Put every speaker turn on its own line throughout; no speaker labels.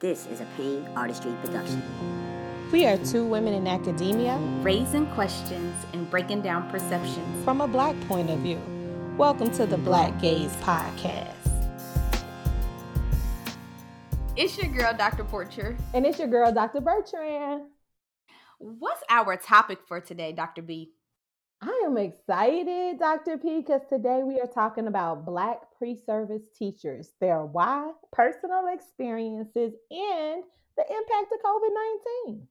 This is a Pain Artistry production.
We are two women in academia,
raising questions and breaking down perceptions
from a Black point of view. Welcome to the Black Gaze Podcast.
It's your girl, Dr. Porcher.
And it's your girl, Dr. Bertrand.
What's our topic for today, Dr. B?
I am excited, Dr. P, because today we are talking about Black pre service teachers, their why, personal experiences, and the impact of COVID 19.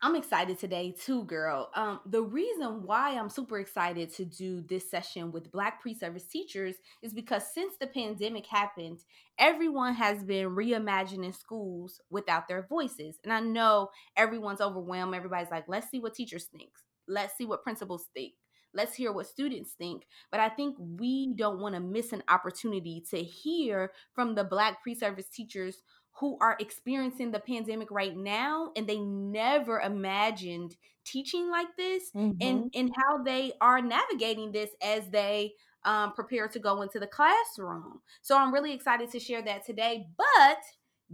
I'm excited today too, girl. Um, the reason why I'm super excited to do this session with Black pre service teachers is because since the pandemic happened, everyone has been reimagining schools without their voices. And I know everyone's overwhelmed. Everybody's like, let's see what teachers think let's see what principals think. Let's hear what students think. But i think we don't want to miss an opportunity to hear from the black pre-service teachers who are experiencing the pandemic right now and they never imagined teaching like this mm-hmm. and and how they are navigating this as they um, prepare to go into the classroom. So i'm really excited to share that today but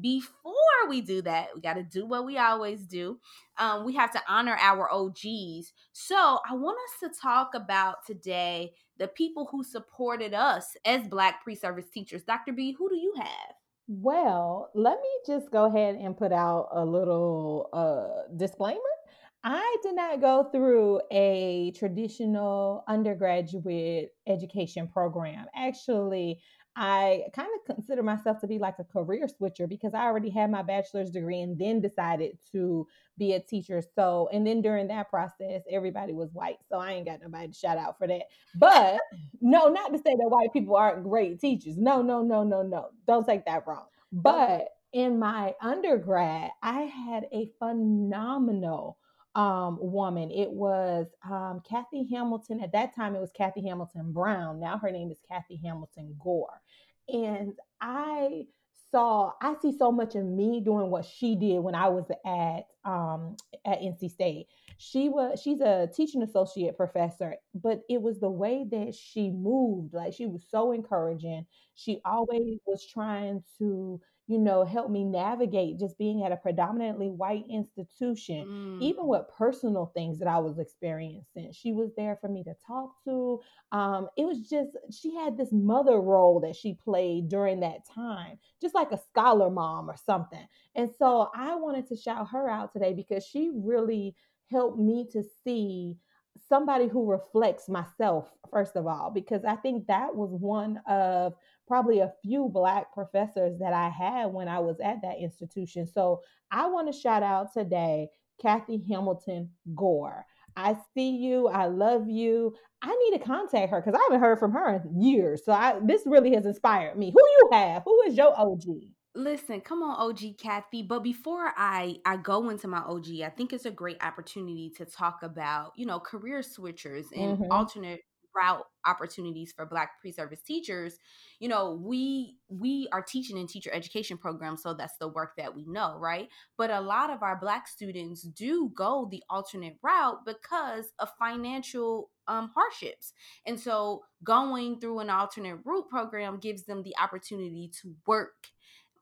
before we do that, we got to do what we always do. Um, we have to honor our OGs. So I want us to talk about today the people who supported us as Black pre service teachers. Dr. B, who do you have?
Well, let me just go ahead and put out a little uh, disclaimer. I did not go through a traditional undergraduate education program. Actually, I kind of consider myself to be like a career switcher because I already had my bachelor's degree and then decided to be a teacher. So, and then during that process, everybody was white. So I ain't got nobody to shout out for that. But no, not to say that white people aren't great teachers. No, no, no, no, no. Don't take that wrong. But in my undergrad, I had a phenomenal um, woman. It was um, Kathy Hamilton. At that time, it was Kathy Hamilton Brown. Now her name is Kathy Hamilton Gore. And I saw, I see so much of me doing what she did when I was at um, at NC State. She was she's a teaching associate professor, but it was the way that she moved. Like she was so encouraging. She always was trying to you know, help me navigate just being at a predominantly white institution, mm. even with personal things that I was experiencing. She was there for me to talk to. Um, it was just, she had this mother role that she played during that time, just like a scholar mom or something. And so I wanted to shout her out today because she really helped me to see somebody who reflects myself first of all because i think that was one of probably a few black professors that i had when i was at that institution. So i want to shout out today kathy hamilton gore. I see you i love you. I need to contact her because i haven't heard from her in years. So I, this really has inspired me. Who you have? Who is your og
Listen, come on, OG Kathy. But before I I go into my OG, I think it's a great opportunity to talk about you know career switchers and mm-hmm. alternate route opportunities for black pre-service teachers you know we we are teaching in teacher education programs so that's the work that we know right? But a lot of our black students do go the alternate route because of financial um, hardships. And so going through an alternate route program gives them the opportunity to work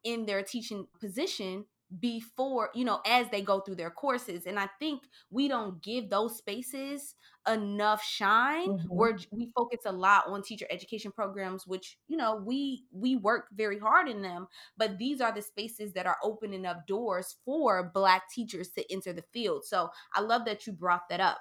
in their teaching position before you know as they go through their courses and i think we don't give those spaces enough shine mm-hmm. where we focus a lot on teacher education programs which you know we we work very hard in them but these are the spaces that are opening up doors for black teachers to enter the field. So i love that you brought that up.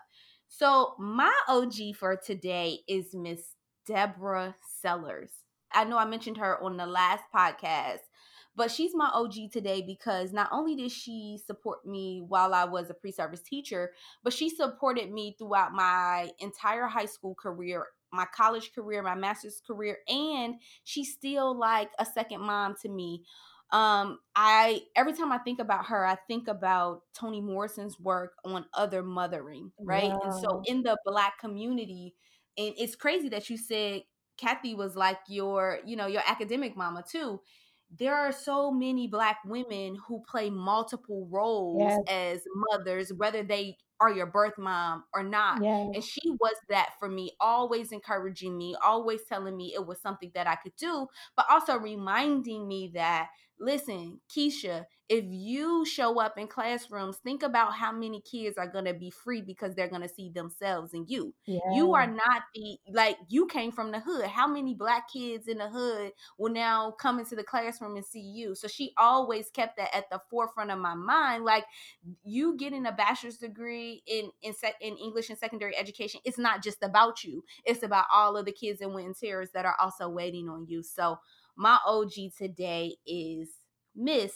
So my og for today is miss deborah sellers. I know i mentioned her on the last podcast but she's my OG today because not only did she support me while I was a pre service teacher, but she supported me throughout my entire high school career my college career, my master's career, and she's still like a second mom to me. Um, I every time I think about her, I think about Toni Morrison's work on other mothering, right? And so in the black community, and it's crazy that you said Kathy was like your, you know, your academic mama too there are so many black women who play multiple roles yes. as mothers whether they are your birth mom or not yes. and she was that for me always encouraging me always telling me it was something that i could do but also reminding me that listen, Keisha, if you show up in classrooms, think about how many kids are going to be free because they're going to see themselves in you. Yeah. You are not the, like, you came from the hood. How many black kids in the hood will now come into the classroom and see you? So she always kept that at the forefront of my mind. Like, you getting a bachelor's degree in, in, in English and secondary education, it's not just about you, it's about all of the kids in Terrace that are also waiting on you. So, my OG today is Miss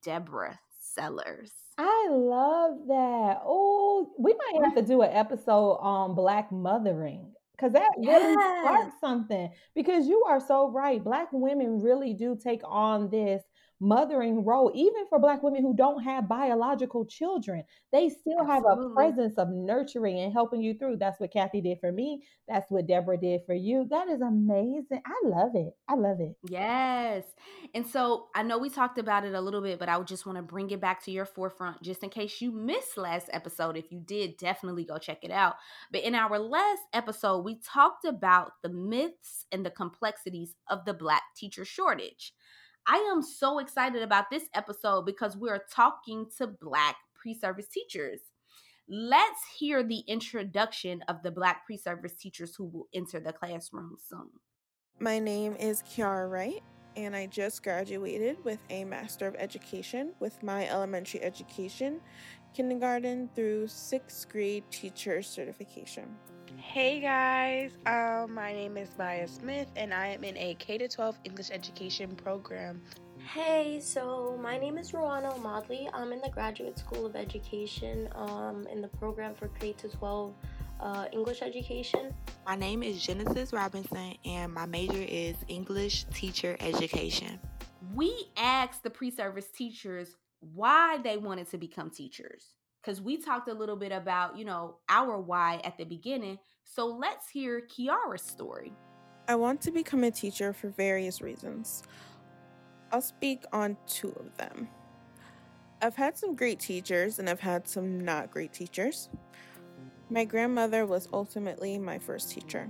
Deborah Sellers.
I love that. Oh, we might have to do an episode on black mothering because that really sparks something. Because you are so right. Black women really do take on this mothering role, even for Black women who don't have biological children. They still Absolutely. have a presence of nurturing and helping you through. That's what Kathy did for me. That's what Deborah did for you. That is amazing. I love it. I love it.
Yes. And so I know we talked about it a little bit, but I just want to bring it back to your forefront just in case you missed last episode. If you did, definitely go check it out. But in our last episode, we talked about the myths and the complexities of the Black teacher shortage. I am so excited about this episode because we're talking to Black pre service teachers. Let's hear the introduction of the Black pre service teachers who will enter the classroom soon.
My name is Kiara Wright, and I just graduated with a Master of Education with my elementary education, kindergarten through sixth grade teacher certification.
Hey guys, um, my name is Maya Smith and I am in a K 12 English education program.
Hey, so my name is Rowana Modley. I'm in the Graduate School of Education um, in the program for K 12 uh, English education.
My name is Genesis Robinson and my major is English Teacher Education.
We asked the pre service teachers why they wanted to become teachers because we talked a little bit about, you know, our why at the beginning. So let's hear Kiara's story.
I want to become a teacher for various reasons. I'll speak on two of them. I've had some great teachers and I've had some not great teachers. My grandmother was ultimately my first teacher.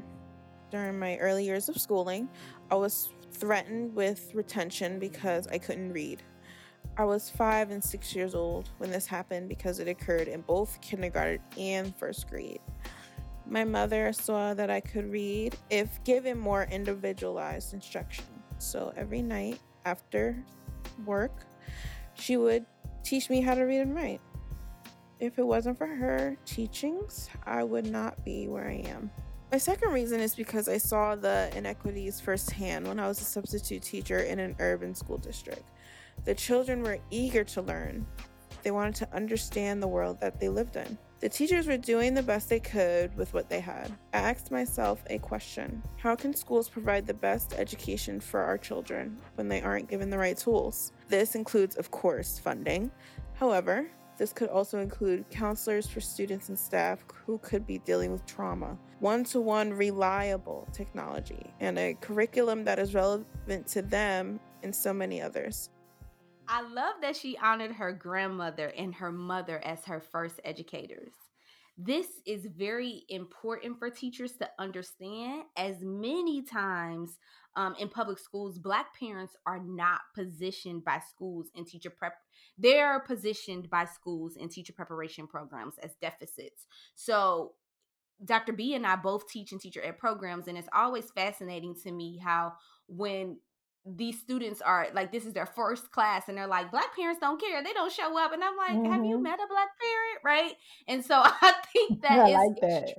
During my early years of schooling, I was threatened with retention because I couldn't read. I was five and six years old when this happened because it occurred in both kindergarten and first grade. My mother saw that I could read if given more individualized instruction. So every night after work, she would teach me how to read and write. If it wasn't for her teachings, I would not be where I am. My second reason is because I saw the inequities firsthand when I was a substitute teacher in an urban school district. The children were eager to learn. They wanted to understand the world that they lived in. The teachers were doing the best they could with what they had. I asked myself a question How can schools provide the best education for our children when they aren't given the right tools? This includes, of course, funding. However, this could also include counselors for students and staff who could be dealing with trauma, one to one reliable technology, and a curriculum that is relevant to them and so many others.
I love that she honored her grandmother and her mother as her first educators. This is very important for teachers to understand, as many times um, in public schools, Black parents are not positioned by schools and teacher prep. They're positioned by schools and teacher preparation programs as deficits. So Dr. B and I both teach and teacher ed programs, and it's always fascinating to me how when these students are like this is their first class and they're like black parents don't care they don't show up and i'm like mm-hmm. have you mm-hmm. met a black parent right and so i think that I is like that.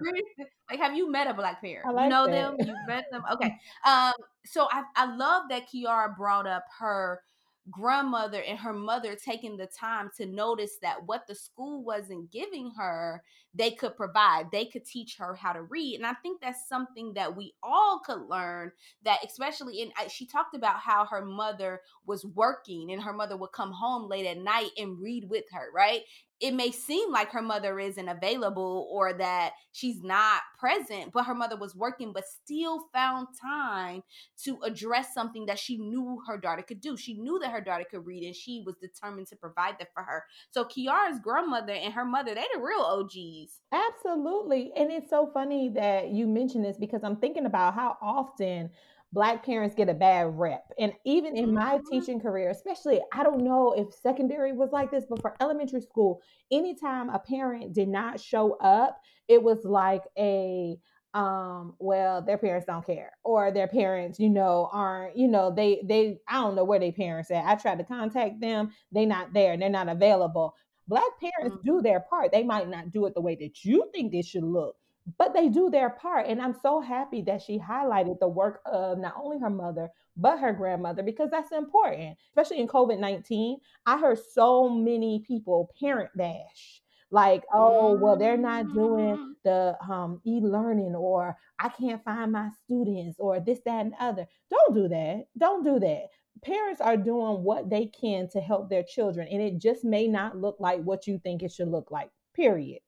like have you met a black parent like you know that. them you've met them okay um so i i love that kiara brought up her grandmother and her mother taking the time to notice that what the school wasn't giving her, they could provide. They could teach her how to read. And I think that's something that we all could learn that, especially in, she talked about how her mother was working and her mother would come home late at night and read with her, right? It may seem like her mother isn't available or that she's not present, but her mother was working, but still found time to address something that she knew her daughter could do. She knew that her daughter could read and she was determined to provide that for her. So Kiara's grandmother and her mother, they're the real OGs.
Absolutely. And it's so funny that you mentioned this because I'm thinking about how often black parents get a bad rep. And even in my mm-hmm. teaching career, especially, I don't know if secondary was like this, but for elementary school, anytime a parent did not show up, it was like a um well their parents don't care or their parents you know aren't you know they they i don't know where their parents at i tried to contact them they not there and they're not available black parents mm-hmm. do their part they might not do it the way that you think it should look but they do their part and i'm so happy that she highlighted the work of not only her mother but her grandmother because that's important especially in covid-19 i heard so many people parent bash like oh well they're not doing mm. the um, e-learning or i can't find my students or this that and other. Don't do that don't do that. Parents are doing what they can to help their children and it just may not look like what you think it should look like period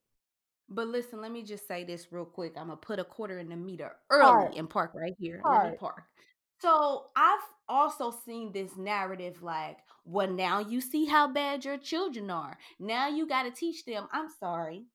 but listen, let me just say this real quick. I'm gonna put a quarter in the meter early and park right here. Let me park. So I've also seen this narrative like, well, now you see how bad your children are. Now you got to teach them. I'm sorry,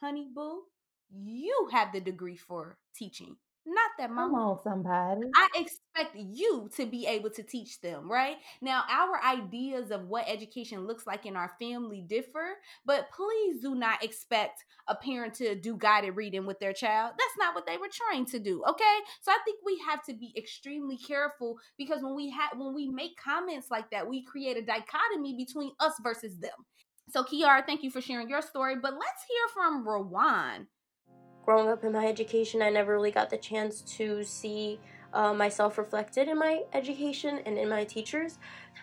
honey boo, you have the degree for teaching. Not that mama.
Come on, somebody.
I expect you to be able to teach them, right? Now, our ideas of what education looks like in our family differ, but please do not expect a parent to do guided reading with their child. That's not what they were trying to do, okay? So I think we have to be extremely careful because when we have when we make comments like that, we create a dichotomy between us versus them. So Kiara, thank you for sharing your story, but let's hear from Rawan
growing up in my education, I never really got the chance to see uh, myself reflected in my education and in my teachers.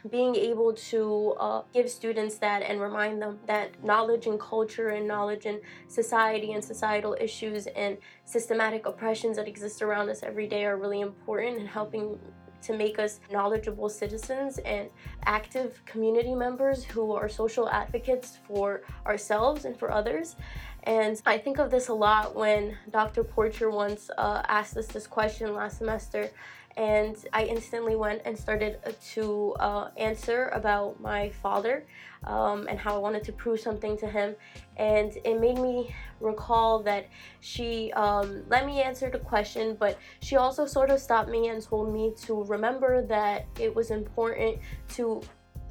Being able to uh, give students that and remind them that knowledge and culture and knowledge and society and societal issues and systematic oppressions that exist around us every day are really important and helping to make us knowledgeable citizens and active community members who are social advocates for ourselves and for others. And I think of this a lot when Dr. Porcher once uh, asked us this question last semester. And I instantly went and started to uh, answer about my father um, and how I wanted to prove something to him. And it made me recall that she um, let me answer the question, but she also sort of stopped me and told me to remember that it was important to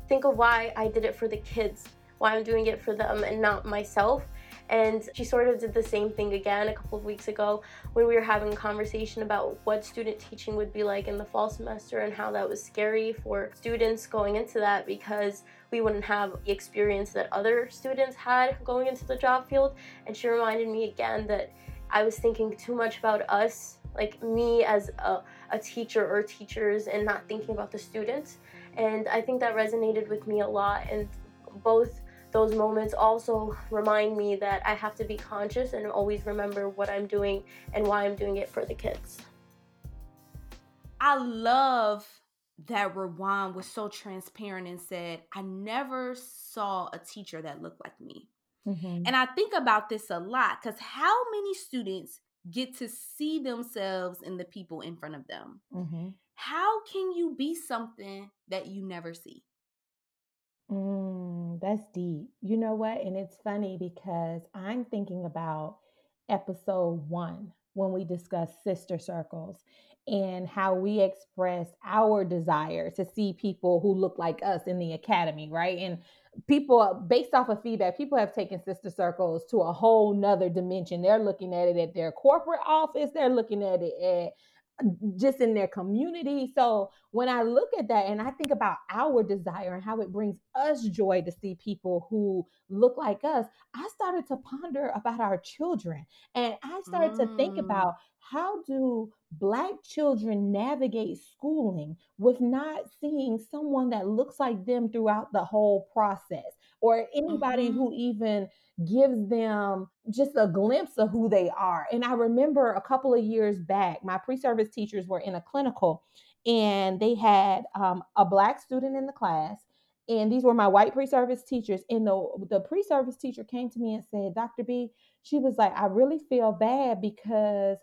think of why I did it for the kids, why I'm doing it for them and not myself. And she sort of did the same thing again a couple of weeks ago when we were having a conversation about what student teaching would be like in the fall semester and how that was scary for students going into that because we wouldn't have the experience that other students had going into the job field. And she reminded me again that I was thinking too much about us, like me as a, a teacher or teachers, and not thinking about the students. And I think that resonated with me a lot. And both those moments also remind me that I have to be conscious and always remember what I'm doing and why I'm doing it for the kids.
I love that Rawan was so transparent and said, I never saw a teacher that looked like me. Mm-hmm. And I think about this a lot because how many students get to see themselves in the people in front of them? Mm-hmm. How can you be something that you never see?
Mm, that's deep. You know what? And it's funny because I'm thinking about episode one when we discuss sister circles and how we express our desire to see people who look like us in the academy, right? And people, based off of feedback, people have taken sister circles to a whole nother dimension. They're looking at it at their corporate office, they're looking at it at just in their community. So when I look at that and I think about our desire and how it brings us joy to see people who look like us, I started to ponder about our children and I started mm. to think mm. about how do black children navigate schooling with not seeing someone that looks like them throughout the whole process or anybody mm-hmm. who even gives them just a glimpse of who they are. And I remember a couple of years back, my pre service teachers were in a clinical and they had um, a black student in the class. And these were my white pre service teachers. And the, the pre service teacher came to me and said, Dr. B, she was like, I really feel bad because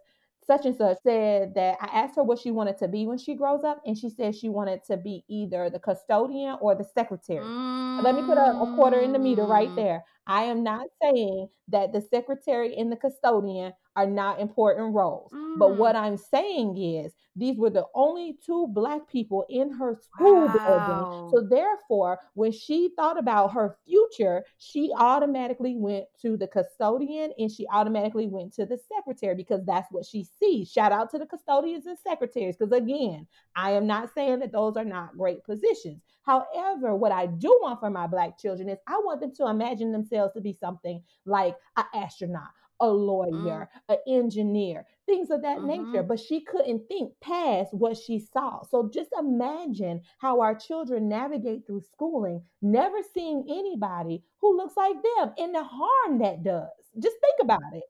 such and such said that I asked her what she wanted to be when she grows up, and she said she wanted to be either the custodian or the secretary. Mm. Let me put a, a, quarter in the meter right mm. there. I am not saying that the secretary and the custodian are not important roles. Mm. But what I'm saying is these were the only two black people in her school wow. building. So therefore, when she thought about her future, she automatically went to the custodian and she automatically went to the secretary because that's what she sees. Shout out to the custodians and secretaries because again, I am not saying that those are not great positions. However, what I do want for my black children is I want them to imagine themselves to be something like an astronaut a lawyer, mm. an engineer, things of that mm-hmm. nature. But she couldn't think past what she saw. So just imagine how our children navigate through schooling, never seeing anybody who looks like them and the harm that does. Just think about it.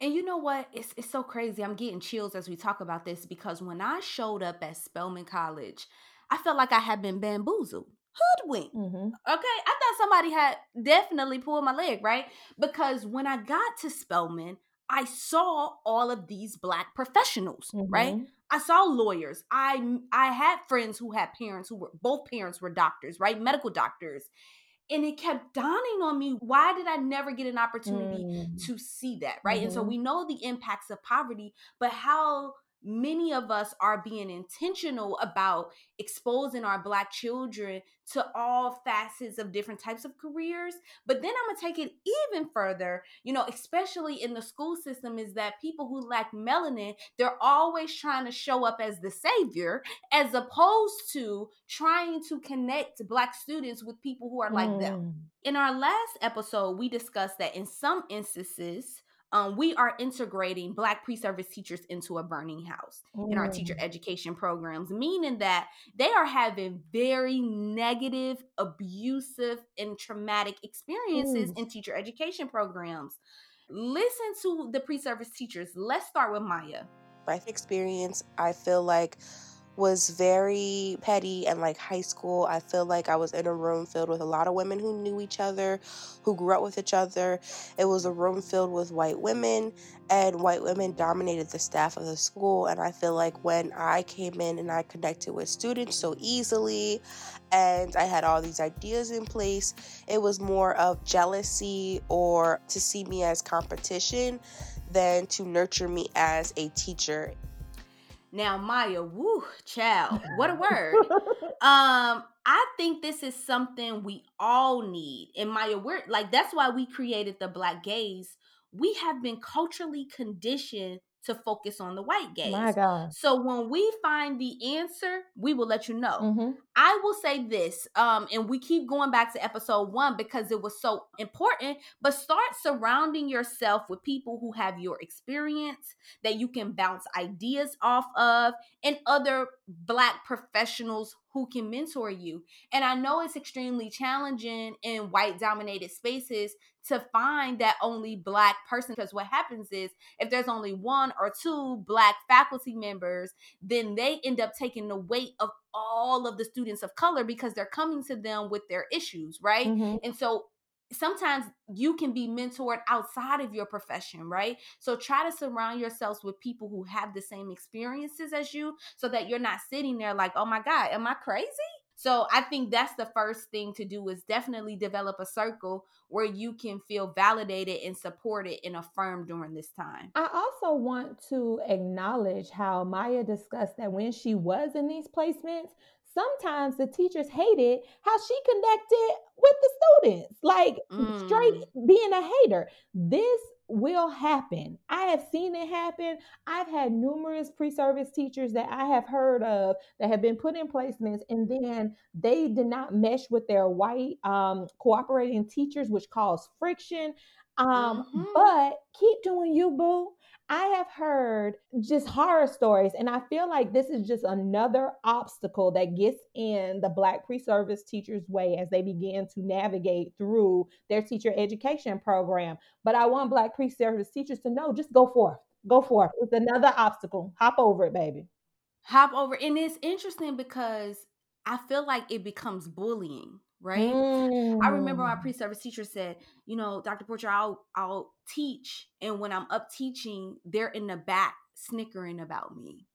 And you know what? It's it's so crazy. I'm getting chills as we talk about this because when I showed up at Spelman College, I felt like I had been bamboozled hoodwinked. Mm-hmm. Okay, I thought somebody had definitely pulled my leg, right? Because when I got to Spelman, I saw all of these black professionals, mm-hmm. right? I saw lawyers. I I had friends who had parents who were both parents were doctors, right? Medical doctors. And it kept dawning on me, why did I never get an opportunity mm. to see that, right? Mm-hmm. And so mm-hmm. we know the impacts of poverty, but how many of us are being intentional about exposing our black children to all facets of different types of careers but then i'm gonna take it even further you know especially in the school system is that people who lack melanin they're always trying to show up as the savior as opposed to trying to connect black students with people who are like mm. them in our last episode we discussed that in some instances um, we are integrating Black pre service teachers into a burning house mm. in our teacher mm. education programs, meaning that they are having very negative, abusive, and traumatic experiences mm. in teacher education programs. Listen to the pre service teachers. Let's start with Maya.
My experience, I feel like was very petty and like high school. I feel like I was in a room filled with a lot of women who knew each other, who grew up with each other. It was a room filled with white women, and white women dominated the staff of the school. And I feel like when I came in and I connected with students so easily, and I had all these ideas in place, it was more of jealousy or to see me as competition than to nurture me as a teacher
now, Maya, woo, child, what a word. um, I think this is something we all need. And Maya, we're like that's why we created the Black Gaze. We have been culturally conditioned to focus on the white gaze. My God. So when we find the answer, we will let you know. Mm-hmm. I will say this, um, and we keep going back to episode one because it was so important, but start surrounding yourself with people who have your experience that you can bounce ideas off of and other black professionals who can mentor you. And I know it's extremely challenging in white dominated spaces to find that only black person because what happens is if there's only one or two black faculty members, then they end up taking the weight of all of the students of color because they're coming to them with their issues, right? Mm-hmm. And so sometimes you can be mentored outside of your profession, right? So try to surround yourselves with people who have the same experiences as you so that you're not sitting there like, oh my God, am I crazy? So I think that's the first thing to do is definitely develop a circle where you can feel validated and supported and affirmed during this time.
I also want to acknowledge how Maya discussed that when she was in these placements, sometimes the teachers hated how she connected with the students, like mm. straight being a hater. This will happen. I have seen it happen. I've had numerous pre-service teachers that I have heard of that have been put in placements and then they did not mesh with their white um, cooperating teachers, which caused friction. Um, mm-hmm. But keep doing you, boo. I have heard just horror stories, and I feel like this is just another obstacle that gets in the Black pre service teachers' way as they begin to navigate through their teacher education program. But I want Black pre service teachers to know just go forth. Go forth. It's another obstacle. Hop over it, baby.
Hop over. And it's interesting because I feel like it becomes bullying right? Mm. I remember my mm. pre-service teacher said, you know, Dr. Porcher, I'll I'll teach, and when I'm up teaching, they're in the back snickering about me.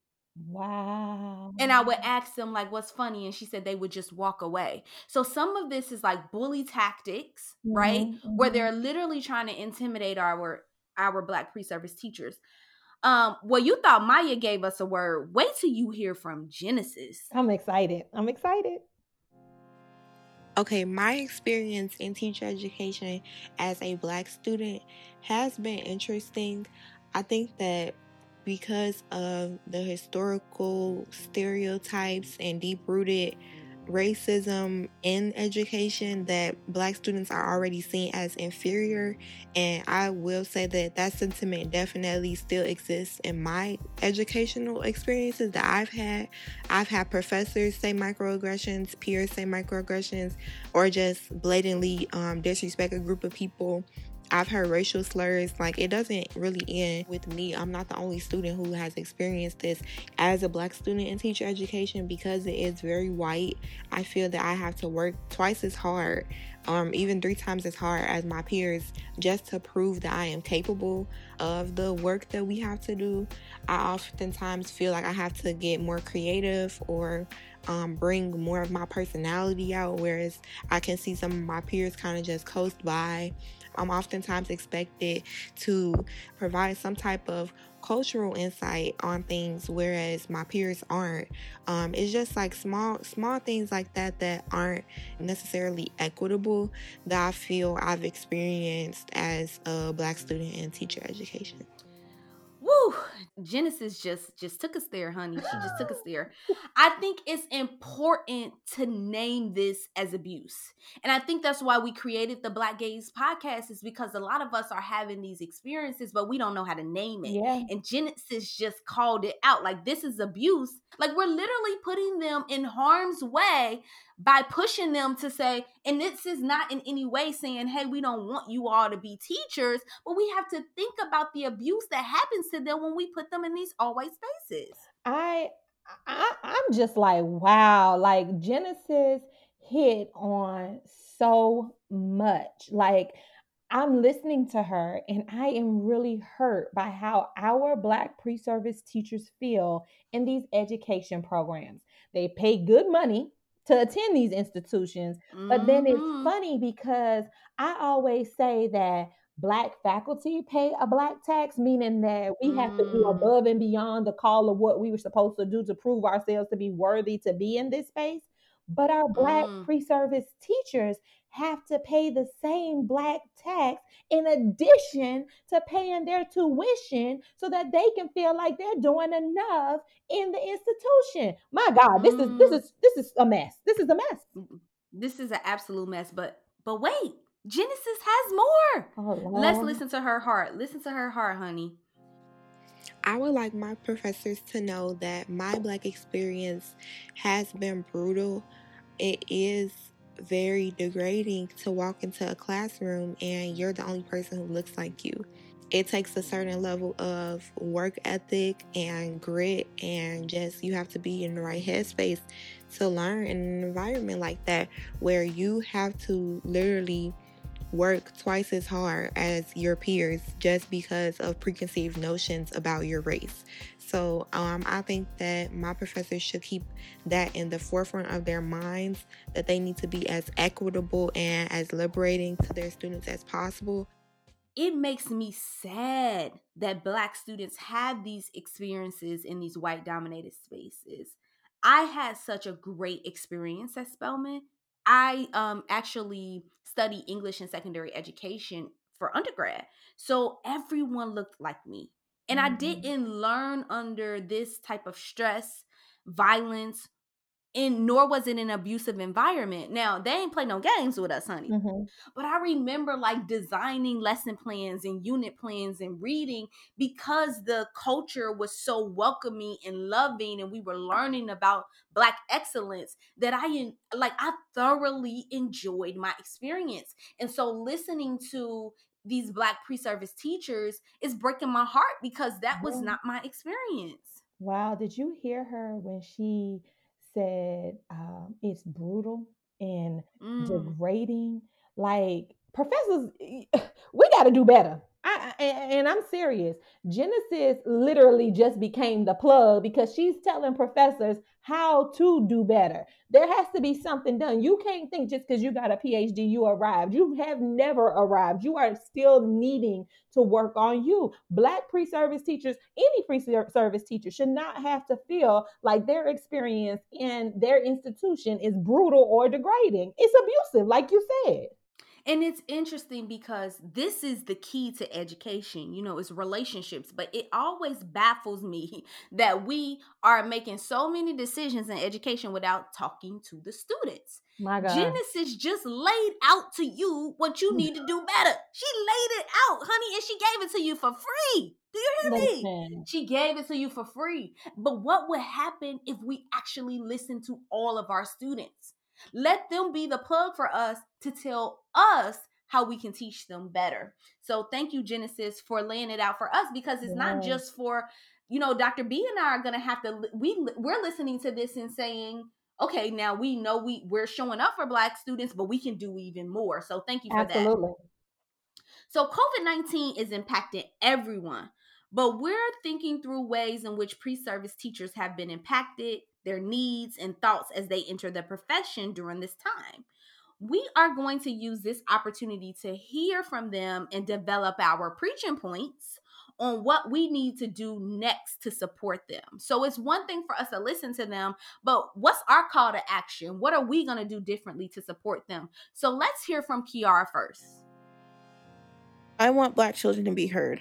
Wow.
And I would ask them like what's funny and she said they would just walk away. So some of this is like bully tactics, mm-hmm, right? Mm-hmm. Where they're literally trying to intimidate our our black pre-service teachers. Um, well, you thought Maya gave us a word. Wait till you hear from Genesis.
I'm excited. I'm excited.
Okay, my experience in teacher education as a black student has been interesting. I think that because of the historical stereotypes and deep rooted racism in education that black students are already seen as inferior. And i will say that that sentiment definitely still exists in my educational experiences that i've had. I've had professors say microaggressions peers say microaggressions or just blatantly um, disrespect a group of people I've heard racial slurs. Like, it doesn't really end with me. I'm not the only student who has experienced this as a black student in teacher education because it is very white. I feel that I have to work twice as hard, um, even three times as hard as my peers, just to prove that I am capable of the work that we have to do. I oftentimes feel like I have to get more creative or um, bring more of my personality out, whereas I can see some of my peers kind of just coast by I'm oftentimes expected to provide some type of cultural insight on things, whereas my peers aren't. Um, it's just like small, small things like that that aren't necessarily equitable that I feel I've experienced as a Black student in teacher education.
Woo! Genesis just just took us there, honey. She just took us there. I think it's important to name this as abuse. And I think that's why we created the Black Gaze podcast is because a lot of us are having these experiences but we don't know how to name it. Yeah. And Genesis just called it out like this is abuse. Like we're literally putting them in harm's way by pushing them to say, and this is not in any way saying, hey, we don't want you all to be teachers, but we have to think about the abuse that happens to them when we put them in these always spaces.
I, I I'm just like, wow, like Genesis hit on so much. Like I'm listening to her and I am really hurt by how our Black pre service teachers feel in these education programs. They pay good money to attend these institutions. Mm-hmm. But then it's mm-hmm. funny because I always say that black faculty pay a black tax, meaning that we have to do mm. above and beyond the call of what we were supposed to do to prove ourselves to be worthy to be in this space. But our black mm. pre-service teachers have to pay the same black tax in addition to paying their tuition so that they can feel like they're doing enough in the institution. My God, this is this mm. is this is a mess. This is a mess.
This is an absolute mess. But but wait, Genesis has more. Oh, Let's listen to her heart. Listen to her heart, honey.
I would like my professors to know that my black experience has been brutal. It is very degrading to walk into a classroom and you're the only person who looks like you. It takes a certain level of work ethic and grit, and just you have to be in the right headspace to learn in an environment like that where you have to literally work twice as hard as your peers just because of preconceived notions about your race. So um, I think that my professors should keep that in the forefront of their minds that they need to be as equitable and as liberating to their students as possible.
It makes me sad that Black students have these experiences in these white dominated spaces. I had such a great experience at Spelman I um actually study English and secondary education for undergrad. So everyone looked like me. And mm-hmm. I didn't learn under this type of stress, violence, and nor was it an abusive environment. Now they ain't play no games with us, honey. Mm-hmm. But I remember like designing lesson plans and unit plans and reading because the culture was so welcoming and loving, and we were learning about black excellence that I like I thoroughly enjoyed my experience. And so listening to these black pre-service teachers is breaking my heart because that was not my experience.
Wow, did you hear her when she said um, it's brutal and mm. degrading. Like professors, we got to do better. I, and I'm serious. Genesis literally just became the plug because she's telling professors how to do better. There has to be something done. You can't think just because you got a PhD, you arrived. You have never arrived. You are still needing to work on you. Black pre service teachers, any pre service teacher, should not have to feel like their experience in their institution is brutal or degrading. It's abusive, like you said.
And it's interesting because this is the key to education, you know, it's relationships. But it always baffles me that we are making so many decisions in education without talking to the students. My God. Genesis just laid out to you what you hmm. need to do better. She laid it out, honey, and she gave it to you for free. Do you hear me? She gave it to you for free. But what would happen if we actually listened to all of our students? Let them be the plug for us to tell us how we can teach them better. So thank you, Genesis, for laying it out for us because it's yes. not just for, you know, Dr. B and I are gonna have to we we're listening to this and saying, okay, now we know we we're showing up for black students, but we can do even more. So thank you for Absolutely. that. So COVID-19 is impacting everyone, but we're thinking through ways in which pre-service teachers have been impacted, their needs and thoughts as they enter the profession during this time. We are going to use this opportunity to hear from them and develop our preaching points on what we need to do next to support them. So it's one thing for us to listen to them, but what's our call to action? What are we going to do differently to support them? So let's hear from Kiara first.
I want Black children to be heard.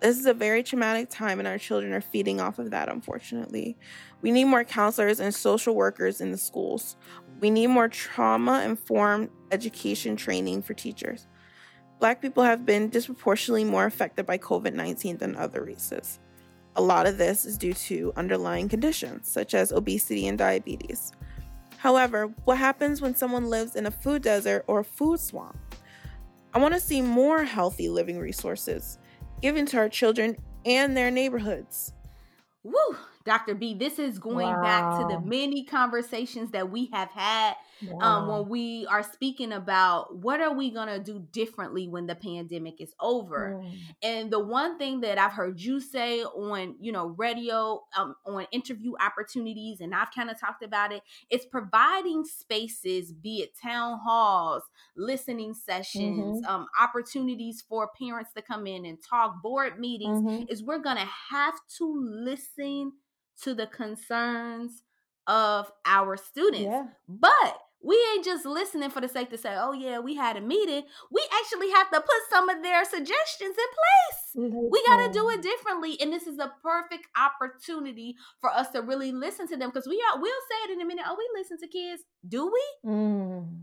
This is a very traumatic time, and our children are feeding off of that, unfortunately. We need more counselors and social workers in the schools. We need more trauma informed education training for teachers. Black people have been disproportionately more affected by COVID 19 than other races. A lot of this is due to underlying conditions, such as obesity and diabetes. However, what happens when someone lives in a food desert or a food swamp? I want to see more healthy living resources given to our children and their neighborhoods.
Woo! Dr. B, this is going wow. back to the many conversations that we have had wow. um, when we are speaking about what are we going to do differently when the pandemic is over. Mm. And the one thing that I've heard you say on, you know, radio, um, on interview opportunities, and I've kind of talked about it's providing spaces, be it town halls, listening sessions, mm-hmm. um, opportunities for parents to come in and talk, board meetings, mm-hmm. is we're going to have to listen to the concerns of our students. Yeah. But we ain't just listening for the sake to say, oh, yeah, we had a meeting. We actually have to put some of their suggestions in place. We got to do it differently. And this is a perfect opportunity for us to really listen to them because we are, we'll say it in a minute. Oh, we listen to kids. Do we? Mm.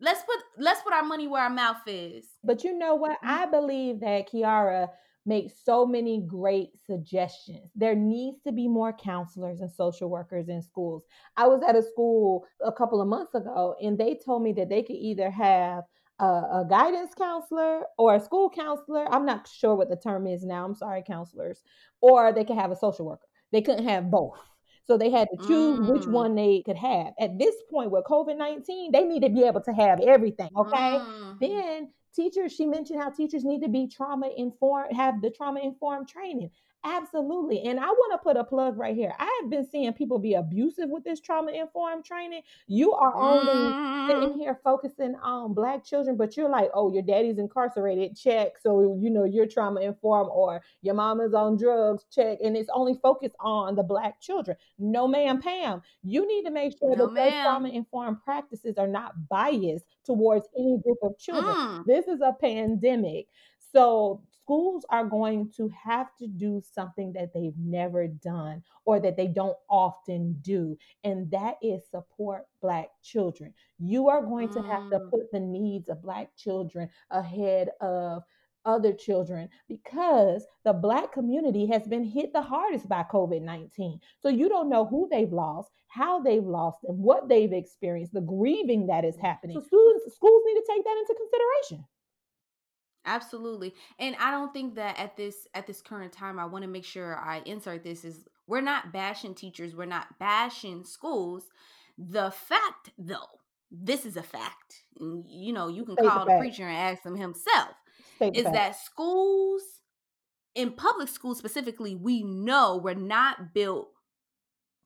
Let's put let's put our money where our mouth is.
But you know what? Mm. I believe that Kiara make so many great suggestions. There needs to be more counselors and social workers in schools. I was at a school a couple of months ago and they told me that they could either have a, a, guidance counselor or a school counselor. I'm not sure what the term is now. I'm sorry, counselors. Or they could have a social worker. They couldn't have both. So they had to choose mm. which one they could have. At this point with COVID 19, they need to be able to have everything. Okay. Mm. Then teachers, she mentioned how teachers need to be trauma informed, have the trauma informed training. Absolutely. And I want to put a plug right here. I have been seeing people be abusive with this trauma informed training. You are only mm. sitting here focusing on black children, but you're like, oh, your daddy's incarcerated, check. So, you know, you're trauma informed, or your mama's on drugs, check. And it's only focused on the black children. No, ma'am, Pam. You need to make sure no, that those trauma informed practices are not biased towards any group of children. Mm. This is a pandemic. So schools are going to have to do something that they've never done or that they don't often do, and that is support Black children. You are going to have to mm. put the needs of Black children ahead of other children because the black community has been hit the hardest by COVID 19. So you don't know who they've lost, how they've lost them, what they've experienced, the grieving that is happening. So students, schools need to take that into consideration.
Absolutely. And I don't think that at this at this current time I want to make sure I insert this is we're not bashing teachers, we're not bashing schools. The fact though, this is a fact. You know, you can call the preacher and ask him himself. is that schools, in public schools specifically, we know we're not built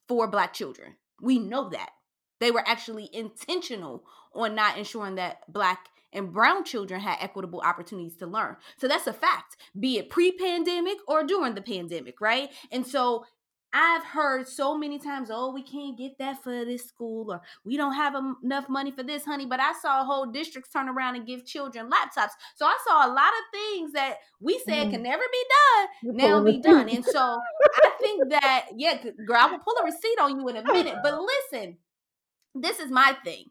for black children. We know that. They were actually intentional on not ensuring that black and brown children had equitable opportunities to learn. So that's a fact, be it pre pandemic or during the pandemic, right? And so I've heard so many times, oh, we can't get that for this school, or we don't have enough money for this, honey. But I saw whole districts turn around and give children laptops. So I saw a lot of things that we said mm. can never be done, now be done. And so I think that, yeah, girl, I will pull a receipt on you in a minute. But listen, this is my thing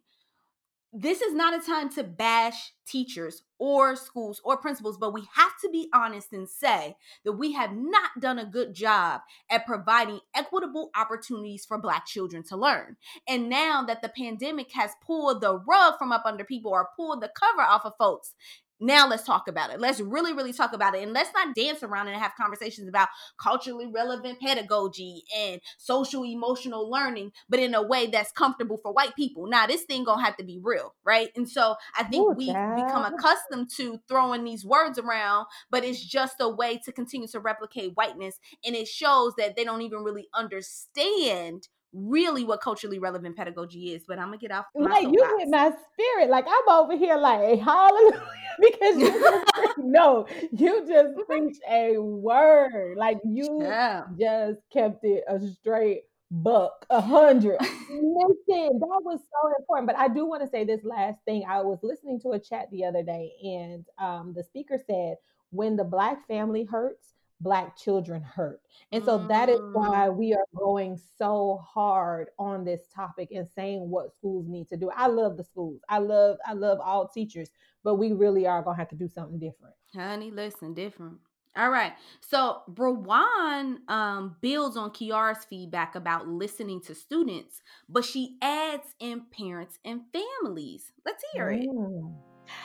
this is not a time to bash teachers or schools or principals, but we have to be honest and say that we have not done a good job at providing equitable opportunities for Black children to learn. And now that the pandemic has pulled the rug from up under people or pulled the cover off of folks, now let's talk about it. Let's really, really talk about it. And let's not dance around and have conversations about culturally relevant pedagogy and social emotional learning, but in a way that's comfortable for white people. Now, this thing gonna have to be real, right? And so I think Ooh, we've become accustomed to throwing these words around, but it's just a way to continue to replicate whiteness. And it shows that they don't even really understand really what culturally relevant pedagogy is. But I'm gonna get off.
like you hit my spirit. Like I'm over here like hallelujah because you no, you just preach a word. Like you yeah. just kept it a straight buck, a hundred. Listen, that was so important. But I do want to say this last thing. I was listening to a chat the other day, and um, the speaker said, "When the black family hurts." Black children hurt. And so that is why mm. we are going so hard on this topic and saying what schools need to do. I love the schools. I love I love all teachers, but we really are going to have to do something different.
Honey, listen, different. All right. So Rawan um, builds on Kiara's feedback about listening to students, but she adds in parents and families. Let's hear it. Mm.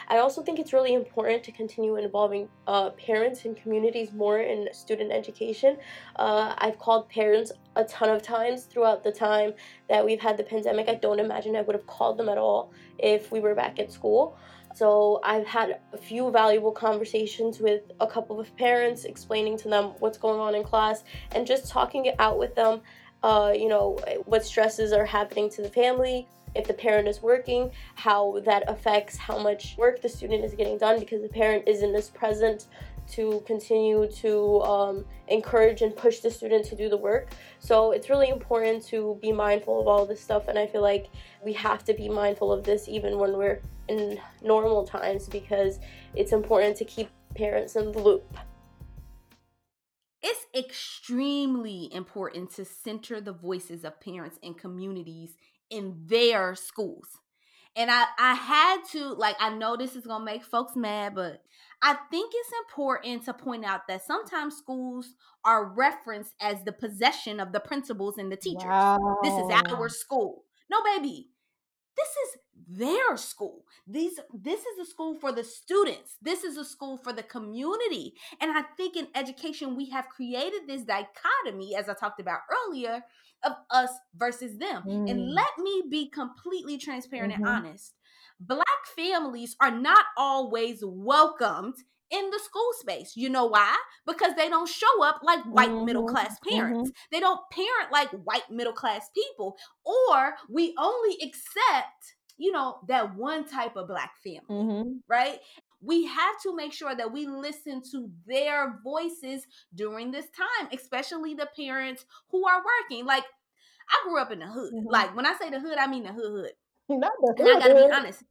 I also think it's really important to continue involving uh, parents and communities more in student education. Uh, I've called parents a ton of times throughout the time that we've had the pandemic. I don't imagine I would have called them at all if we were back at school. So I've had a few valuable conversations with a couple of parents, explaining to them what's going on in class and just talking it out with them. Uh, you know, what stresses are happening to the family, if the parent is working, how that affects how much work the student is getting done because the parent isn't as present to continue to um, encourage and push the student to do the work. So it's really important to be mindful of all this stuff, and I feel like we have to be mindful of this even when we're in normal times because it's important to keep parents in the loop.
It's extremely important to center the voices of parents and communities in their schools. And I, I had to, like, I know this is going to make folks mad, but I think it's important to point out that sometimes schools are referenced as the possession of the principals and the teachers. Wow. This is our school. No, baby, this is their school. These this is a school for the students. This is a school for the community. And I think in education we have created this dichotomy as I talked about earlier of us versus them. Mm. And let me be completely transparent mm-hmm. and honest. Black families are not always welcomed in the school space. You know why? Because they don't show up like white mm-hmm. middle class parents. Mm-hmm. They don't parent like white middle class people. Or we only accept, you know, that one type of black family, mm-hmm. right? We have to make sure that we listen to their voices during this time, especially the parents who are working. Like, I grew up in the hood. Mm-hmm. Like, when I say the hood, I mean the hood hood. Not the hood. And I gotta be honest.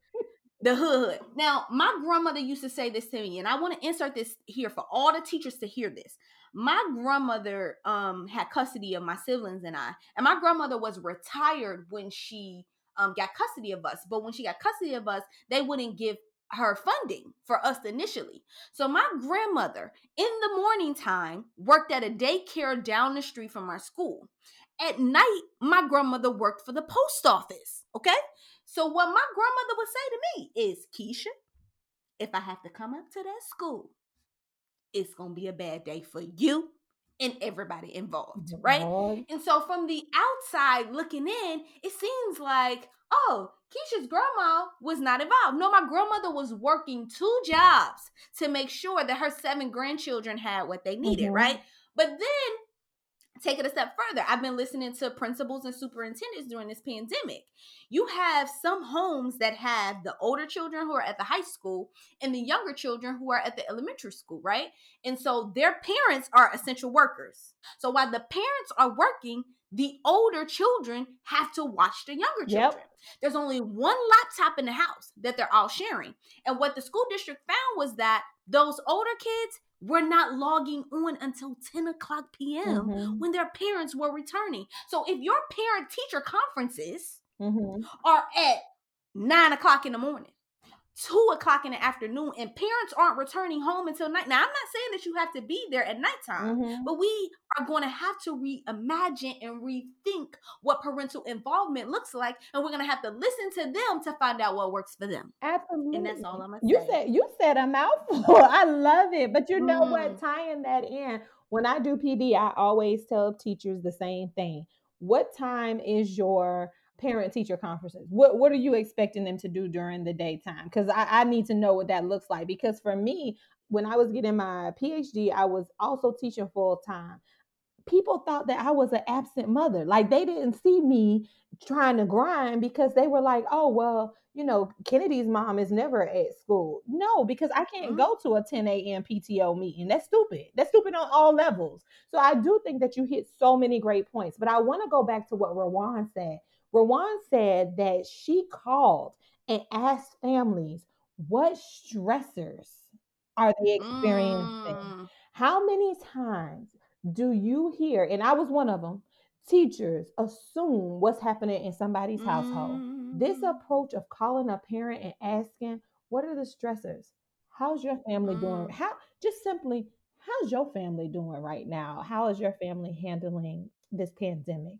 The hood. Now, my grandmother used to say this to me, and I want to insert this here for all the teachers to hear this. My grandmother um had custody of my siblings and I, and my grandmother was retired when she um got custody of us. But when she got custody of us, they wouldn't give her funding for us initially. So my grandmother in the morning time worked at a daycare down the street from our school. At night, my grandmother worked for the post office. Okay. So what my grandmother would say to me is, Keisha, if I have to come up to that school, it's gonna be a bad day for you and everybody involved, right? And so from the outside looking in, it seems like, oh, Keisha's grandma was not involved. No, my grandmother was working two jobs to make sure that her seven grandchildren had what they needed, mm-hmm. right? But then take it a step further. I've been listening to principals and superintendents during this pandemic. You have some homes that have the older children who are at the high school and the younger children who are at the elementary school, right? And so their parents are essential workers. So while the parents are working, the older children have to watch the younger children. Yep. There's only one laptop in the house that they're all sharing. And what the school district found was that those older kids were not logging on until 10 o'clock p.m. Mm-hmm. when their parents were returning. So if your parent teacher conferences mm-hmm. are at nine o'clock in the morning, two o'clock in the afternoon and parents aren't returning home until night. Now, I'm not saying that you have to be there at nighttime, mm-hmm. but we are going to have to reimagine and rethink what parental involvement looks like. And we're going to have to listen to them to find out what works for them.
Absolutely.
And that's all I'm going
to say. You said, you said a mouthful. I love it. But you know mm. what? Tying that in, when I do PD, I always tell teachers the same thing. What time is your parent teacher conferences? What what are you expecting them to do during the daytime? Because I, I need to know what that looks like. Because for me when i was getting my phd i was also teaching full time. People thought that i was an absent mother. Like they didn't see me trying to grind because they were like oh well you know kennedy's mom is never at school. No because i can't mm-hmm. go to a 10 a.m pto meeting. That's stupid. That's stupid on all levels. So i do think that you hit so many great points but i want to go back to what rawan said Rawan said that she called and asked families what stressors are they experiencing? Mm. How many times do you hear, and I was one of them, teachers assume what's happening in somebody's mm. household? This mm. approach of calling a parent and asking, what are the stressors? How's your family mm. doing? How just simply, how's your family doing right now? How is your family handling this pandemic?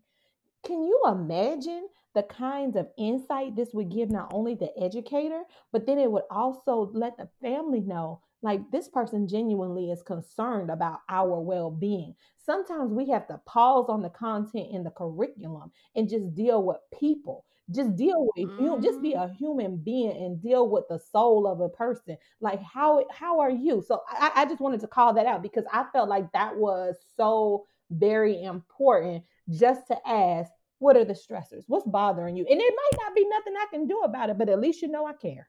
Can you imagine the kinds of insight this would give not only the educator, but then it would also let the family know like this person genuinely is concerned about our well-being. Sometimes we have to pause on the content in the curriculum and just deal with people. Just deal with you, just be mm-hmm. a human being and deal with the soul of a person. Like how how are you? So I, I just wanted to call that out because I felt like that was so very important just to ask, what are the stressors? What's bothering you? And it might not be nothing I can do about it, but at least you know I care.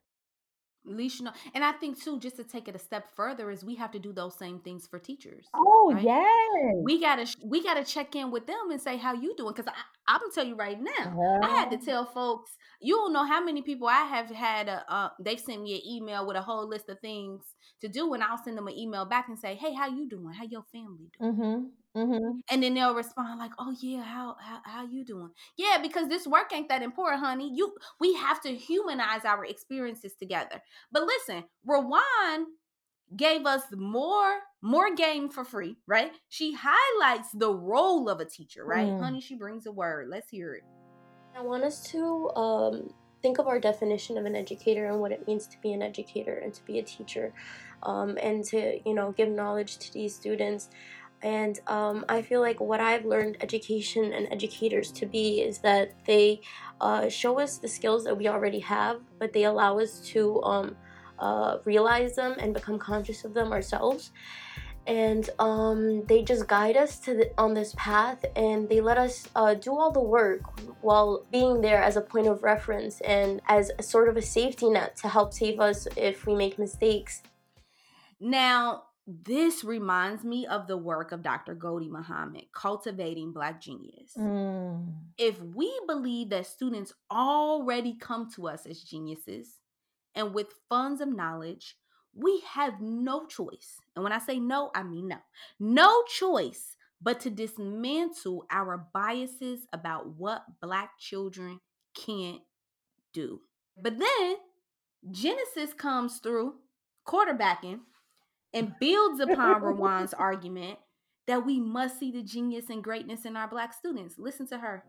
At least you know. And I think too, just to take it a step further, is we have to do those same things for teachers.
Oh right? yes.
We gotta we gotta check in with them and say how you doing. Cause I, I'm gonna tell you right now. I had to uh-huh. tell folks, you don't know how many people I have had a uh, they've sent me an email with a whole list of things to do, and I'll send them an email back and say, Hey, how you doing? How your family doing? Mm-hmm. Mm-hmm. And then they'll respond like, "Oh yeah, how, how how you doing?" Yeah, because this work ain't that important, honey. You we have to humanize our experiences together. But listen, Rawan gave us more more game for free, right? She highlights the role of a teacher, right? Mm. Honey, she brings a word. Let's hear it.
I want us to um, think of our definition of an educator and what it means to be an educator and to be a teacher, um, and to you know give knowledge to these students. And um, I feel like what I've learned education and educators to be is that they uh, show us the skills that we already have, but they allow us to um, uh, realize them and become conscious of them ourselves. And um, they just guide us to the, on this path, and they let us uh, do all the work while being there as a point of reference and as a sort of a safety net to help save us if we make mistakes.
Now, this reminds me of the work of Dr. Gholdy Muhammad, Cultivating Black Genius. Mm. If we believe that students already come to us as geniuses and with funds of knowledge, we have no choice. And when I say no, I mean no. No choice but to dismantle our biases about what Black children can't do. But then Genesis comes through quarterbacking and builds upon Rawan's argument that we must see the genius and greatness in our black students. Listen to her.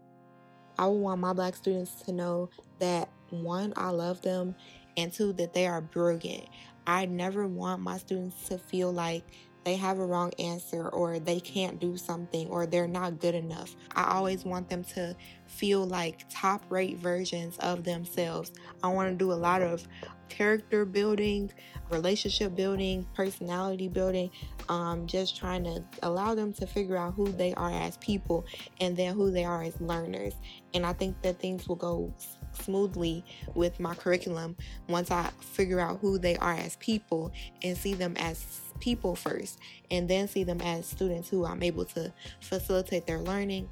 I want my black students to know that one, I love them, and two, that they are brilliant. I never want my students to feel like they have a wrong answer or they can't do something or they're not good enough. I always want them to feel like top rate versions of themselves. I want to do a lot of character building, relationship building, personality building, um, just trying to allow them to figure out who they are as people and then who they are as learners. And I think that things will go smoothly with my curriculum once I figure out who they are as people and see them as people first, and then see them as students who I'm able to facilitate their learning.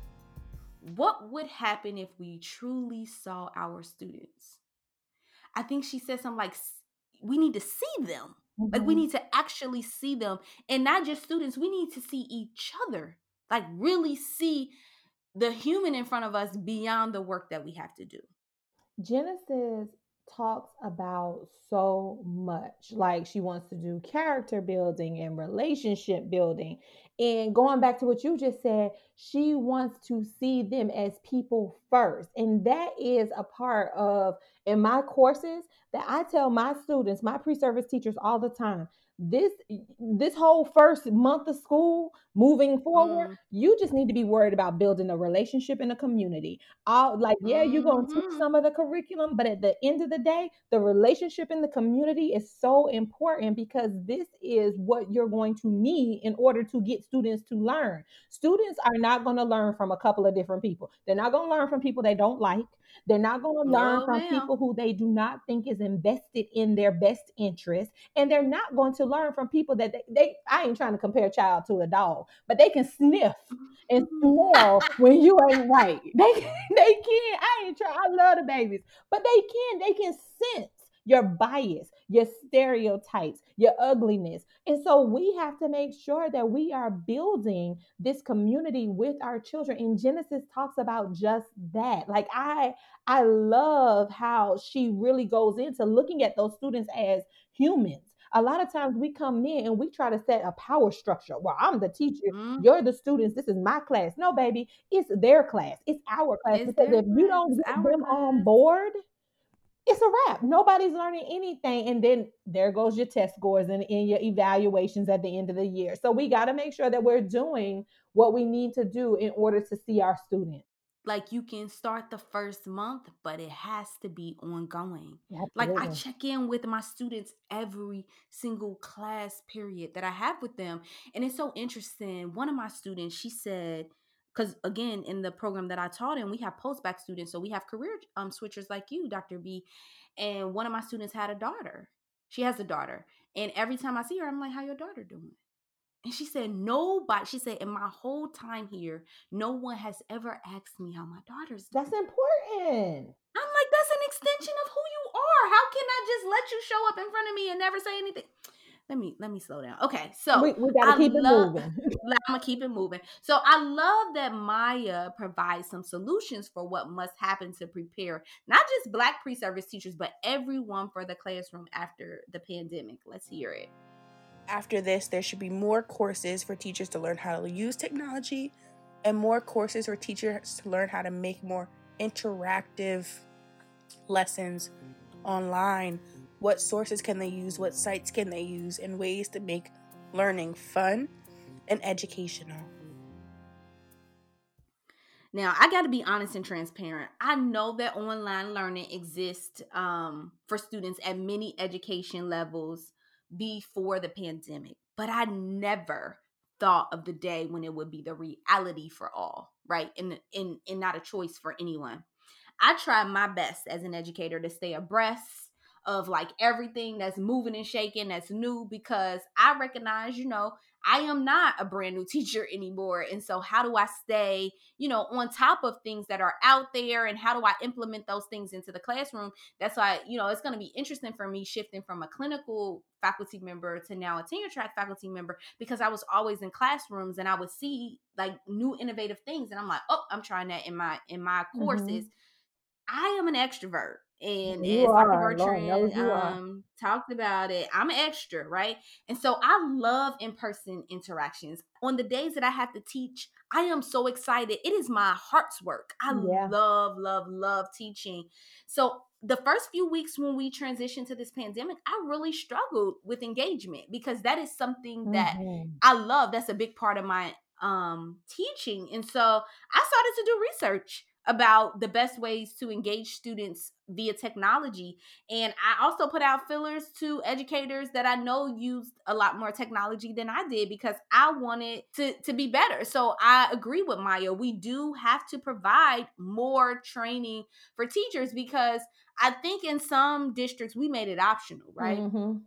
What would happen if we truly saw our students? I think she said something like, we need to see them. Mm-hmm. Like we mm-hmm. need to actually see them. And not just students, we need to see each other. Like really see the human in front of us beyond the work that we have to do.
Genesis talks about so much. Like she wants to do character building and relationship building. And going back to what you just said, she wants to see them as people first. And that is a part of in my courses that I tell my students, my pre-service teachers all the time this this whole first month of school moving forward mm. you just need to be worried about building a relationship in a community all like yeah you're going to teach mm-hmm. some of the curriculum but at the end of the day the relationship in the community is so important because this is what you're going to need in order to get students to learn students are not going to learn from a couple of different people they're not going to learn from people they don't like they're not going to learn no, from ma'am. people who they do not think is invested in their best interest. And they're not going to learn from people that they, they I ain't trying to compare a child to a dog, but they can sniff and mm-hmm. smell when you ain't right. They, they can. I ain't trying. I love the babies, but they can. They can sense your bias, your stereotypes, your ugliness. And so we have to make sure that we are building this community with our children. And Genesis talks about just that. Like I I love how she really goes into looking at those students as humans a lot of times we come in and we try to set a power structure. Well, I'm the teacher, mm-hmm. you're the students, this is my class. No, baby, it's their class, it's our class. It's because if you don't get them class. on board, it's a wrap. Nobody's learning anything. And then there goes your test scores and, and your evaluations at the end of the year. So we got to make sure that we're doing what we need to do in order to see our students.
Like you can start the first month, but it has to be ongoing. Absolutely. Like I check in with my students every single class period that I have with them. And it's so interesting. One of my students, she said, because again in the program that i taught in we have post-bac students so we have career um, switchers like you dr b and one of my students had a daughter. She has a daughter and every time i see her i'm like how your daughter doing? And she said nobody she said in my whole time here no one has ever asked me how my daughter's
doing. that's important.
I'm like that's an extension of who you are. How can i just let you show up in front of me and never say anything let me let me slow down. Okay, so
we, we gotta I keep love, it moving.
I'm gonna keep it moving. So I love that Maya provides some solutions for what must happen to prepare not just Black pre-service teachers, but everyone for the classroom after the pandemic. Let's hear it.
After this, there should be more courses for teachers to learn how to use technology, and more courses for teachers to learn how to make more interactive lessons online what sources can they use, what sites can they use, and ways to make learning fun and educational.
Now, I got to be honest and transparent. I know that online learning exists um, for students at many education levels before the pandemic, but I never thought of the day when it would be the reality for all, right? And, and, and not a choice for anyone. I try my best as an educator to stay abreast of like everything that's moving and shaking that's new because I recognize, you know, I am not a brand new teacher anymore. And so, how do I stay, you know, on top of things that are out there and how do I implement those things into the classroom? That's why, you know, it's going to be interesting for me shifting from a clinical faculty member to now a tenure track faculty member because I was always in classrooms and I would see like new innovative things. And I'm like, oh, I'm trying that in my in my mm-hmm. courses. I am an extrovert And
You
as Dr.
are, Lord knows
Bertrand
you
um, talked about it, I'm extra, right? And so I love in person interactions. On the days that I have to teach, I am so excited. It is my heart's work. I
Yeah.
love, love, love teaching. So the first few weeks when we transitioned to this pandemic, I really struggled with engagement because that is something that
Mhm.
I love. That's a big part of my um teaching. And so I started to do research about the best ways to engage students via technology. And I also put out fillers to educators that I know used a lot more technology than I did because I wanted to, to be better. So I agree with Maya. We do have to provide more training for teachers because I think in some districts we made it optional, right?
Mhm.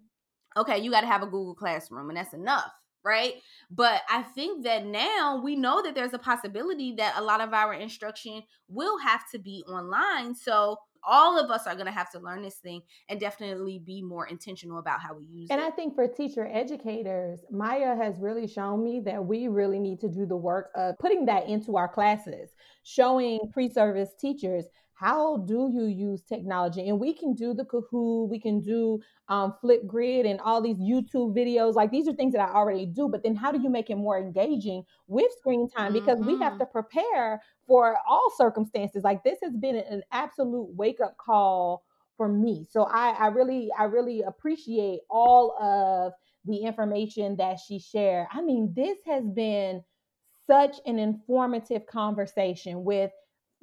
okay, you got to have a Google Classroom and that's enough, right? But I think that now we know that there's a possibility that a lot of our instruction will have to be online. So all of us are going to have to learn this thing and definitely be more intentional about how we use
And
it.
I think for teacher educators, Maya has really shown me that we really need to do the work of putting that into our classes, showing pre service teachers how do you use technology? And we can do the Kahoot, we can do um, Flipgrid and all these YouTube videos. Like these are things that I already do, but then how do you make it more engaging with screen time? Because we have
Mhm.
to prepare for all circumstances. Like this has been an absolute wake up call for me. So I, I really, I really appreciate all of the information that she shared. I mean, this has been such an informative conversation with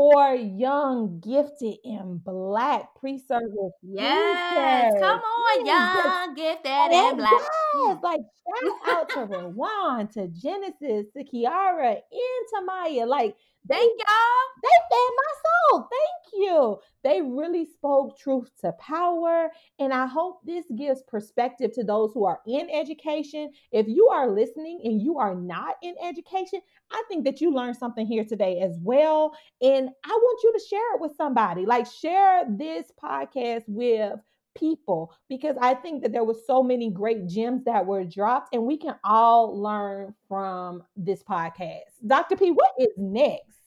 four young, gifted, and black pre-service
Yes,
teachers.
come on, young, gifted
and
and black.
yes, like shout out to Rawan, to Genesis, to Kiara, and to Maya. Like
Thank y'all.
they fed my soul. Thank you. They really spoke truth to power. And I hope this gives perspective to those who are in education. If you are listening and you are not in education, I think that you learned something here today as well. And I want you to share it with somebody. Like, share this podcast with people because I think that there were so many great gems that were dropped and we can all learn from this podcast. Dr. P, what is next?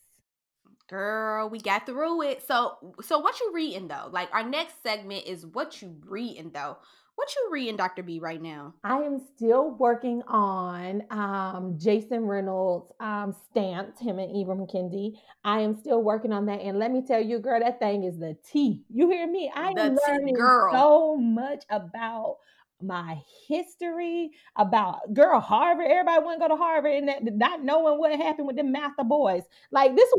Girl, we got through it. So so what you reading though? Like our next segment is what you reading though. What you reading, Dr. B, right now?
I am still working on um, Jason Reynolds um, stamped him and Ibram Kendi. I am still working on that, and let me tell you, girl, that thing is the T. You hear me? I
The
am learning
girl.
so much about my history, about girl Harvard. Everybody want to go to Harvard, and that, not knowing what happened with the master boys. Like this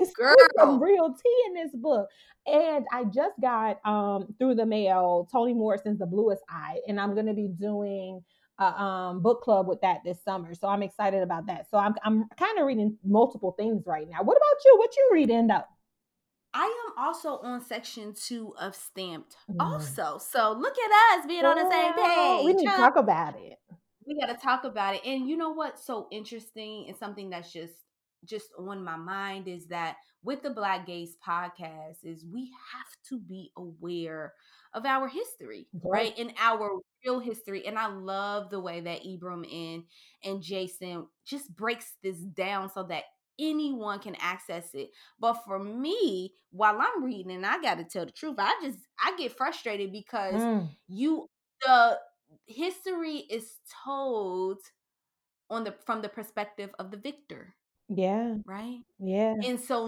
is
Girl.
some real tea in this book. And I just got um through the mail Toni Morrison's The Bluest Eye, and I'm gonna be doing a um, book club with that this summer. So I'm excited about that. So I'm I'm kind of reading multiple things right now. What about you? What you reading though?
I am also on section two of Stamped.
Mm.
Also, so look at us being on the same page.
We need to talk about it.
we got to talk about it and you know what's so interesting and something that's just just on my mind is that with the black gaze podcast is we have to be aware of our history right and our real history and i love the way that ibram and and jason just breaks this down so that anyone can access it. But for me while i'm reading and i gotta tell the truth i just i get frustrated because
Mm,
you the history is told on the from the perspective of the victor.
Yeah,
right?
Yeah.
and so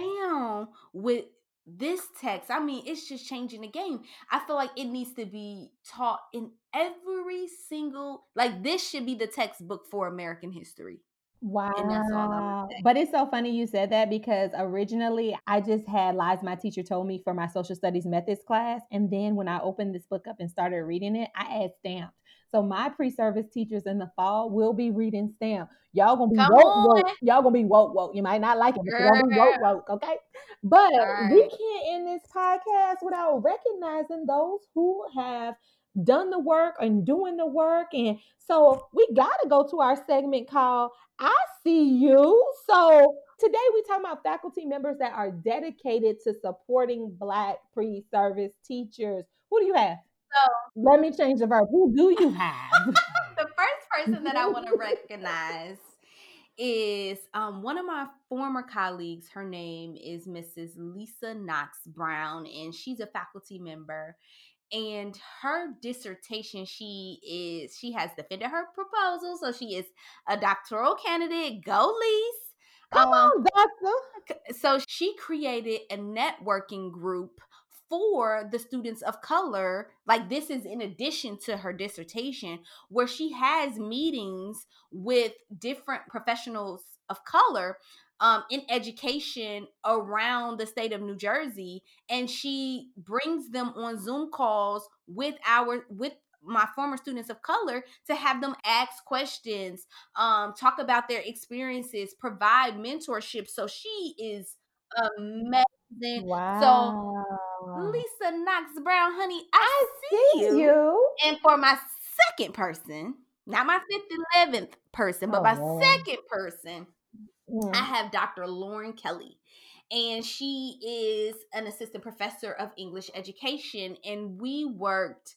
now with this text i mean it's just changing the game. I feel like it needs to be taught in every single like this should be the textbook for american history And that's all I
Wow. But it's so funny you said that because originally I just had lies my teacher told me for my social studies methods class. And then when I opened this book up and started reading it, I had stamped. So my pre-service teachers in the fall will be reading stamp. Y'all gonna be
Come
woke,
on.
woke. Y'all gonna be woke, woke. You might not like it, but you're gonna be woke, woke, okay? But we can't end this podcast without recognizing those who have done the work and doing the work. And so we gotta go to our segment called I see you. So today we talking about faculty members that are dedicated to supporting Black pre-service teachers. Who do you have?
So-
let me change the verb. Who do you have?
the first person that I want to recognize is um, one of my former colleagues. Her name is Mrs. Lisa Knox Brown, and she's a faculty member. And her dissertation, she is she has defended her proposal, so she is a doctoral candidate. Go, Lisa!
Come um, on, doctor.
So she created a networking group for the students of color. Like this is in addition to her dissertation, where she has meetings with different professionals of color um, in education around the state of New Jersey, and she brings them on Zoom calls with our with my former students of color to have them ask questions, um, talk about their experiences, provide mentorship. So she is amazing. Wow. So Lisa Knox Brown, honey, I, I see, see you. you. And for my second person, not my fifth, eleventh person, but oh, my man. second person, mm. I have Dr. Lauren Kelly and she is an assistant professor of English education. And we worked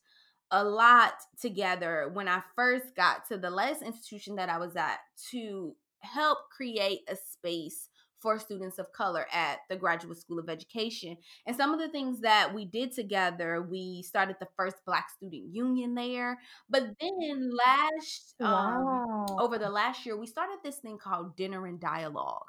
a lot together when I first got to the last institution that I was at to help create a space for students of color at the Graduate School of Education. And some of the things that we did together, we started the first Black Student Union there. But then last, wow. um, over the last year, we started this thing called Dinner and Dialogue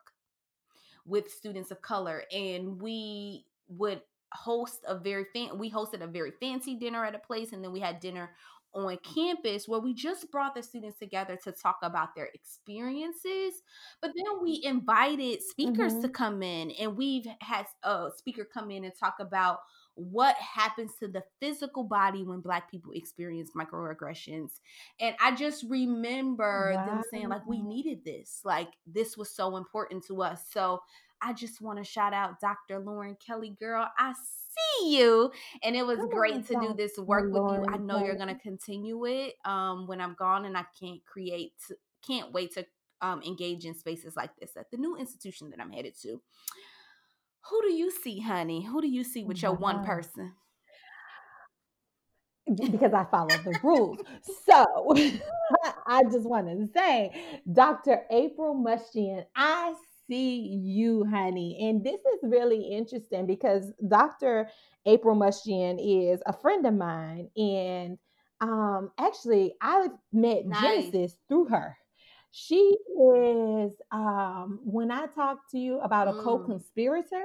with students of color. And we would host a very fan we hosted a very fancy dinner at a place and then we had dinner on campus where we just brought the students together to talk about their experiences but then we invited speakers mm-hmm. to come in and we've had a speaker come in and talk about what happens to the physical body when black people experience microaggressions and i just remember wow. them saying like we needed this like this was so important to us so I just want to shout out Dr. Lauren Kelly, girl. I see you. And it was great to do this work with you. I know you're going to continue it um, when I'm gone, and I can't create, can't wait to um, engage in spaces like this at the new institution that I'm headed to. Who do you see, honey? Who do you see with your one person?
because I follow the rules. So I just want to say, Dr. April Mustian, I see you, honey. And this is really interesting because Dr. April Mustian is a friend of mine. And um, actually, I met nice. Genesis through her. She is, um, when I talk to you about a mm. co conspirator,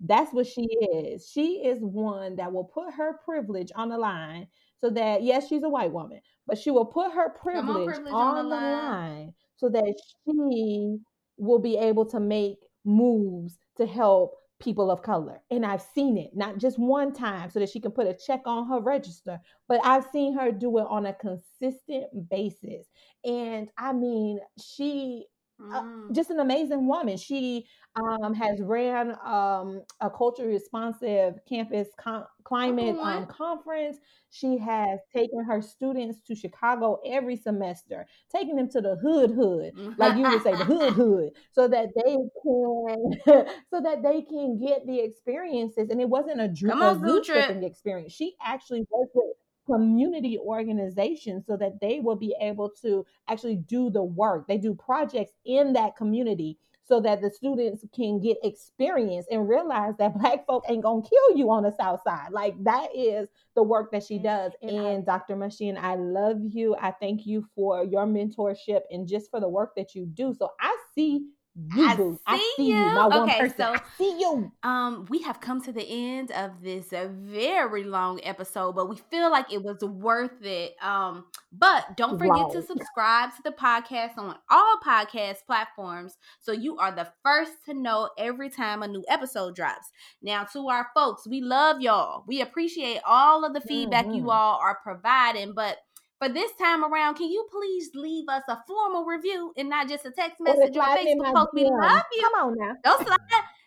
that's what she is. She is one that will put her privilege on the line so that, yes, she's a white woman, but she will put her privilege, privilege on, on, the line. line so that she will be able to make moves to help people of color. And I've seen it not just one time so that she can put a check on her register, but I've seen her do it on a consistent basis. And I mean, she uh, mm. just an amazing woman. She um, has ran um, a culturally responsive campus com- climate um, conference. She has taken her students to Chicago every semester, taking them to the hood hood, like you would say, the hood hood, so that they can, so that they can get the experiences. And it wasn't a, dr- on, a zoo experience. She actually worked with community organizations so that they will be able to actually do the work. They do projects in that community so that the students can get experience and realize that black folk ain't gonna kill you on the south side. Like that is the work that she does. and dr Mustian i love you. I thank you for your mentorship and just for the work that you do. So i see you I see, I see you. you. My one okay, person. so I see you.
Um, we have come to the end of this a very long episode, but we feel like it was worth it. Um, but don't forget wow. to subscribe to the podcast on all podcast platforms so you are the first to know every time a new episode drops. Now, to our folks, we love y'all. We appreciate all of the feedback mm-hmm. you all are providing, but for this time around, can you please leave us a formal review and not just a text message or Facebook post? We love you.
Come on now.
Don't slide.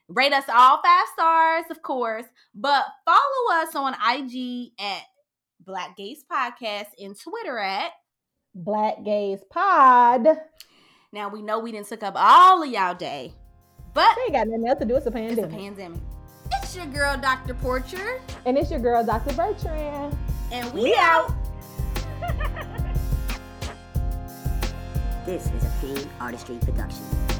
Rate us all five stars, of course, but follow us on IG at Black Gaze Podcast and Twitter at
Black Gaze Pod.
Now we know we didn't took up all of y'all day, but
they got nothing else to do. It's a pandemic.
It's a pandemic. It's your girl, Dr. Porcher.
And it's your girl, Dr. Bertrand.
And we, we out. out.
This is a Pain Artistry production.